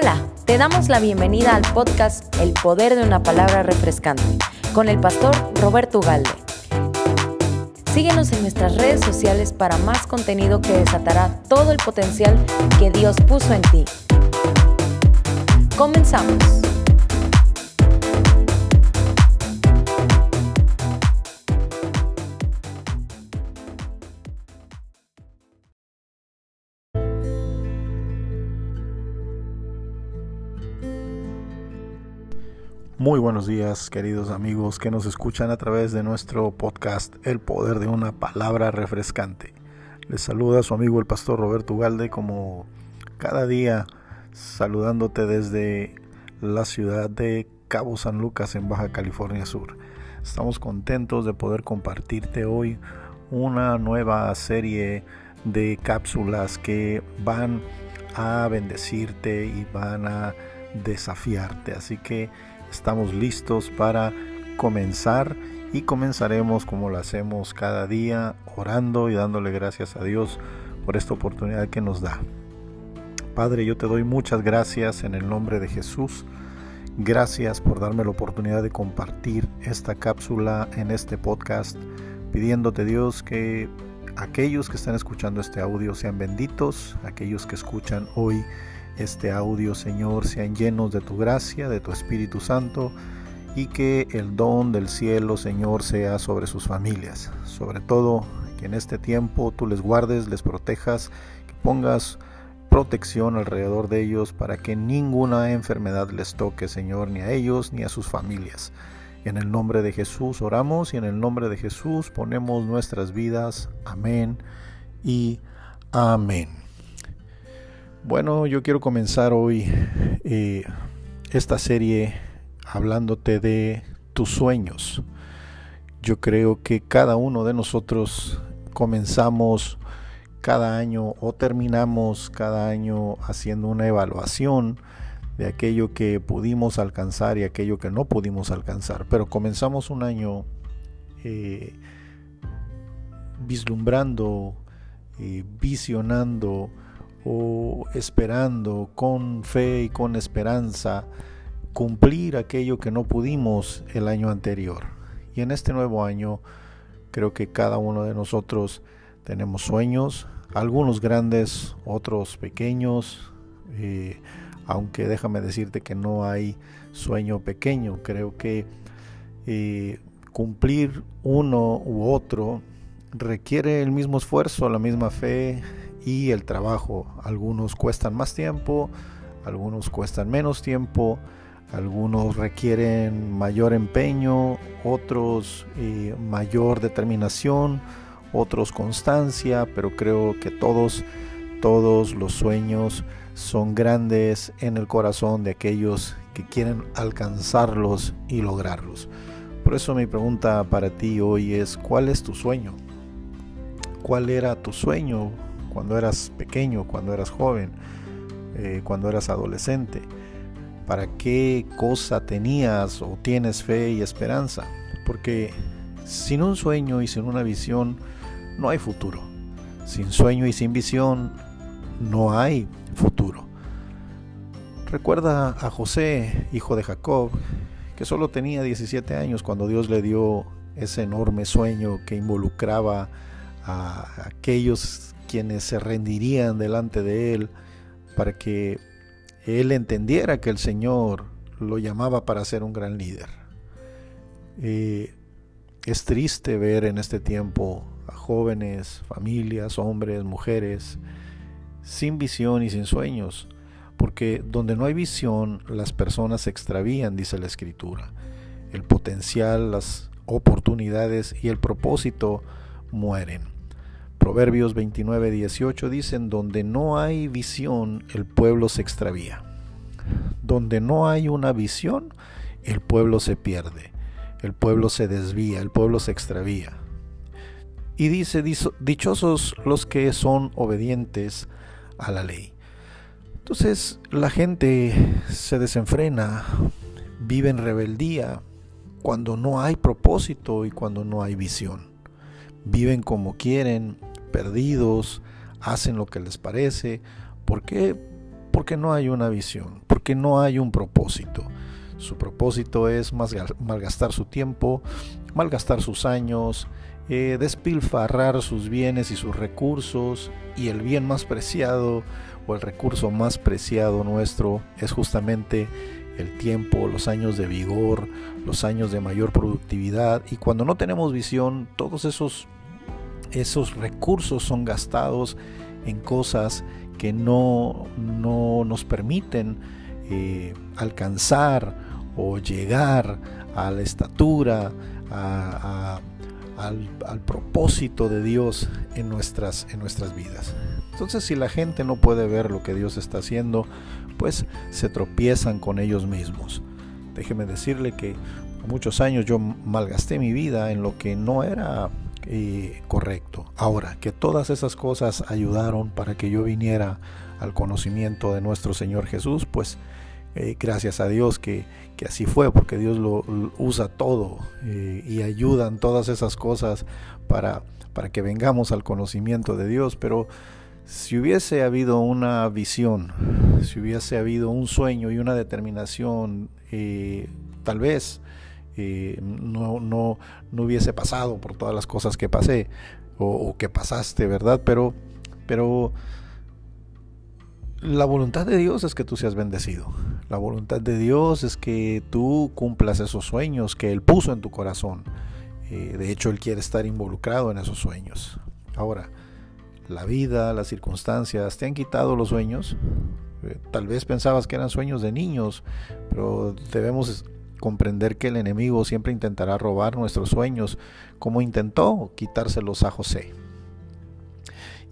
Hola, te damos la bienvenida al podcast El Poder de una Palabra Refrescante con el pastor Roberto Ugalde. Síguenos en nuestras redes sociales para más contenido que desatará todo el potencial que Dios puso en ti. Comenzamos. Muy buenos días queridos amigos que nos escuchan a través de nuestro podcast El Poder de una Palabra Refrescante. Les saluda su amigo el pastor Roberto Ugalde como cada día saludándote desde la ciudad de Cabo San Lucas en Baja California Sur. Estamos contentos de poder compartirte hoy una nueva serie de cápsulas que van a bendecirte y van a desafiarte. Así que Estamos listos para comenzar y comenzaremos como lo hacemos cada día, orando y dándole gracias a Dios por esta oportunidad que nos da. Padre, yo te doy muchas gracias en el nombre de Jesús. Gracias por darme la oportunidad de compartir esta cápsula en este podcast, pidiéndote Dios que aquellos que están escuchando este audio sean benditos, aquellos que escuchan hoy este audio, Señor, sean llenos de tu gracia, de tu Espíritu Santo, y que el don del cielo, Señor, sea sobre sus familias. Sobre todo, que en este tiempo tú les guardes, les protejas, que pongas protección alrededor de ellos para que ninguna enfermedad les toque, Señor, ni a ellos ni a sus familias. En el nombre de Jesús oramos y en el nombre de Jesús ponemos nuestras vidas. Amén y amén. Bueno, yo quiero comenzar hoy eh, esta serie hablándote de tus sueños. Yo creo que cada uno de nosotros comenzamos cada año o terminamos cada año haciendo una evaluación de aquello que pudimos alcanzar y aquello que no pudimos alcanzar. Pero comenzamos un año eh, vislumbrando, eh, visionando, o esperando con fe y con esperanza cumplir aquello que no pudimos el año anterior. Y en este nuevo año creo que cada uno de nosotros tenemos sueños, algunos grandes, otros pequeños, eh, aunque déjame decirte que no hay sueño pequeño, creo que eh, cumplir uno u otro requiere el mismo esfuerzo, la misma fe, y el trabajo. Algunos cuestan más tiempo, algunos cuestan menos tiempo, algunos requieren mayor empeño, otros eh, mayor determinación, otros constancia, pero creo que todos, todos los sueños son grandes en el corazón de aquellos que quieren alcanzarlos y lograrlos. Por eso mi pregunta para ti hoy es, ¿cuál es tu sueño? ¿Cuál era tu sueño cuando eras pequeño, cuando eras joven, eh, cuando eras adolescente. ¿Para qué cosa tenías o tienes fe y esperanza? Porque sin un sueño y sin una visión no hay futuro. Sin sueño y sin visión no hay futuro. Recuerda a José, hijo de Jacob, que solo tenía 17 años cuando Dios le dio ese enorme sueño que involucraba a aquellos quienes se rendirían delante de él para que él entendiera que el Señor lo llamaba para ser un gran líder. Eh, es triste ver en este tiempo a jóvenes, familias, hombres, mujeres, sin visión y sin sueños, porque donde no hay visión las personas se extravían, dice la Escritura. El potencial, las oportunidades y el propósito mueren. Proverbios 29, 18 dicen, donde no hay visión, el pueblo se extravía. Donde no hay una visión, el pueblo se pierde, el pueblo se desvía, el pueblo se extravía. Y dice, dichosos los que son obedientes a la ley. Entonces la gente se desenfrena, vive en rebeldía cuando no hay propósito y cuando no hay visión. Viven como quieren, perdidos, hacen lo que les parece. ¿Por qué? Porque no hay una visión. porque no hay un propósito. Su propósito es malgastar su tiempo, malgastar sus años, eh, despilfarrar sus bienes y sus recursos y el bien más preciado o el recurso más preciado nuestro es justamente el tiempo, los años de vigor, los años de mayor productividad y cuando no tenemos visión todos esos esos recursos son gastados en cosas que no, no nos permiten eh, alcanzar o llegar a la estatura, a, al, propósito de Dios en nuestras, en nuestras vidas. Entonces si la gente no puede ver lo que Dios está haciendo, pues se tropiezan con ellos mismos. Déjeme decirle que muchos años yo malgasté mi vida en lo que no era correcto. Ahora, que todas esas cosas ayudaron para que yo viniera al conocimiento de nuestro Señor Jesús, pues eh, gracias a Dios que, así fue, porque Dios lo, usa todo eh, y ayudan todas esas cosas para, para que vengamos al conocimiento de Dios. Pero si hubiese habido una visión, si hubiese habido un sueño y una determinación, eh, tal vez no, no, no, hubiese pasado por todas las cosas que pasé o, que pasaste, ¿verdad? Pero, pero la voluntad de Dios es que tú seas bendecido. La voluntad de Dios es que tú cumplas esos sueños que Él puso en tu corazón. Eh, de hecho, Él quiere estar involucrado en esos sueños. Ahora, la vida, las circunstancias, ¿te han quitado los sueños? Eh, tal vez pensabas que eran sueños de niños, pero debemos comprender que el enemigo siempre intentará robar nuestros sueños, como intentó quitárselos a José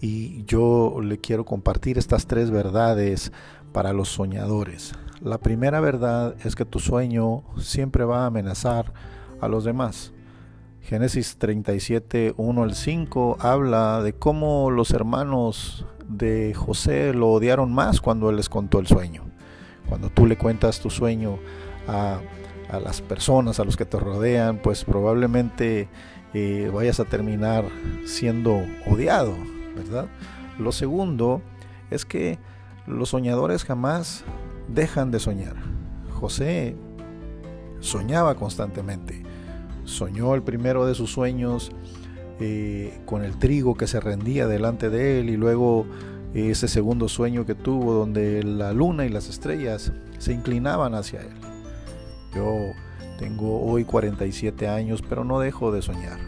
y yo le quiero compartir estas tres verdades para los soñadores. La primera verdad es que tu sueño siempre va a amenazar a los demás. Génesis 37, 1 al 5 habla de cómo los hermanos de José lo odiaron más cuando él les contó el sueño. Cuando tú le cuentas tu sueño a, las personas, a los que te rodean, pues probablemente eh, vayas a terminar siendo odiado ¿verdad? Lo segundo es que los soñadores jamás dejan de soñar. José soñaba constantemente. Soñó el primero de sus sueños eh, con el trigo que se rendía delante de él y luego ese segundo sueño que tuvo donde la luna y las estrellas se inclinaban hacia él. Yo tengo hoy 47 años, pero no dejo de soñar.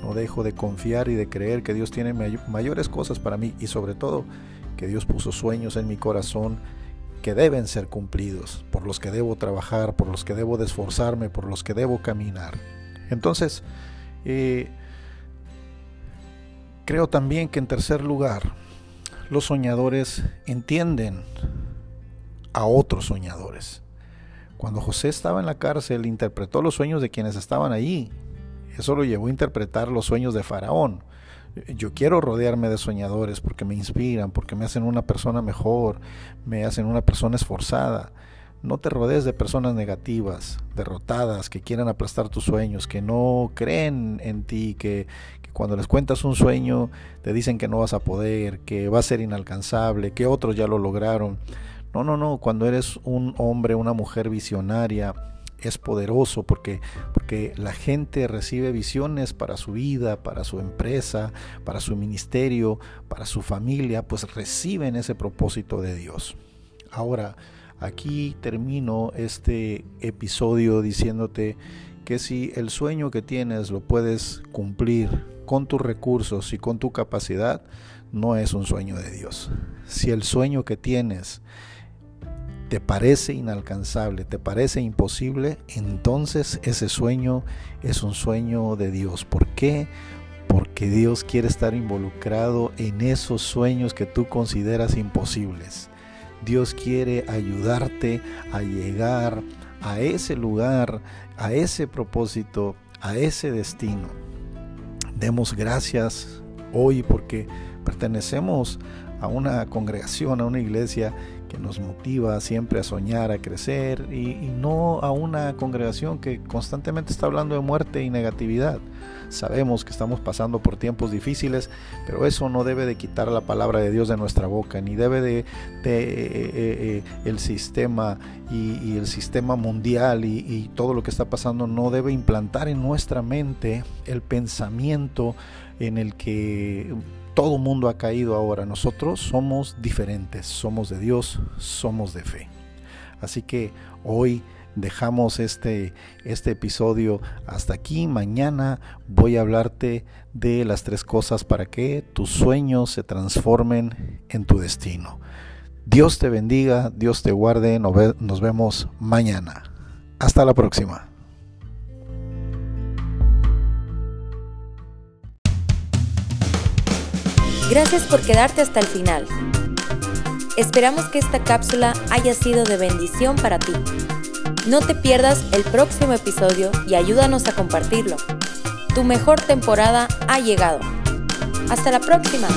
No dejo de confiar y de creer que Dios tiene mayores cosas para mí y sobre todo que Dios puso sueños en mi corazón que deben ser cumplidos, por los que debo trabajar, por los que debo de esforzarme, por los que debo caminar. Entonces, eh, creo también que en tercer lugar, los soñadores entienden a otros soñadores. Cuando José estaba en la cárcel, interpretó los sueños de quienes estaban allí eso lo llevó a interpretar los sueños de Faraón. Yo quiero rodearme de soñadores porque me inspiran, porque me hacen una persona mejor, me hacen una persona esforzada. No te rodees de personas negativas, derrotadas, que quieran aplastar tus sueños, que no creen en ti, que, que, cuando les cuentas un sueño te dicen que no vas a poder, que va a ser inalcanzable, que otros ya lo lograron. No, no, no, cuando eres un hombre, una mujer visionaria, es poderoso porque, porque la gente recibe visiones para su vida, para su empresa, para su ministerio, para su familia, pues reciben ese propósito de Dios. Ahora, aquí termino este episodio diciéndote que si el sueño que tienes lo puedes cumplir con tus recursos y con tu capacidad, no es un sueño de Dios. Si el sueño que tienes te parece inalcanzable, te parece imposible, entonces ese sueño es un sueño de Dios. ¿Por qué? Porque Dios quiere estar involucrado en esos sueños que tú consideras imposibles. Dios quiere ayudarte a llegar a ese lugar, a ese propósito, a ese destino. Demos gracias hoy porque pertenecemos a una congregación, a una iglesia nos motiva siempre a soñar, a crecer y, no a una congregación que constantemente está hablando de muerte y negatividad. Sabemos que estamos pasando por tiempos difíciles, pero eso no debe de quitar la palabra de Dios de nuestra boca, ni debe de, eh, eh, eh, el sistema y, el sistema mundial y todo lo que está pasando no debe implantar en nuestra mente el pensamiento en el que todo mundo ha caído ahora. Nosotros somos diferentes, somos de Dios, somos de fe. Así que hoy dejamos este, este episodio hasta aquí. Mañana voy a hablarte de las tres cosas para que tus sueños se transformen en tu destino. Dios te bendiga, Dios te guarde, nos vemos mañana. Hasta la próxima. Gracias por quedarte hasta el final. Esperamos que esta cápsula haya sido de bendición para ti. No te pierdas el próximo episodio y ayúdanos a compartirlo. Tu mejor temporada ha llegado. Hasta la próxima.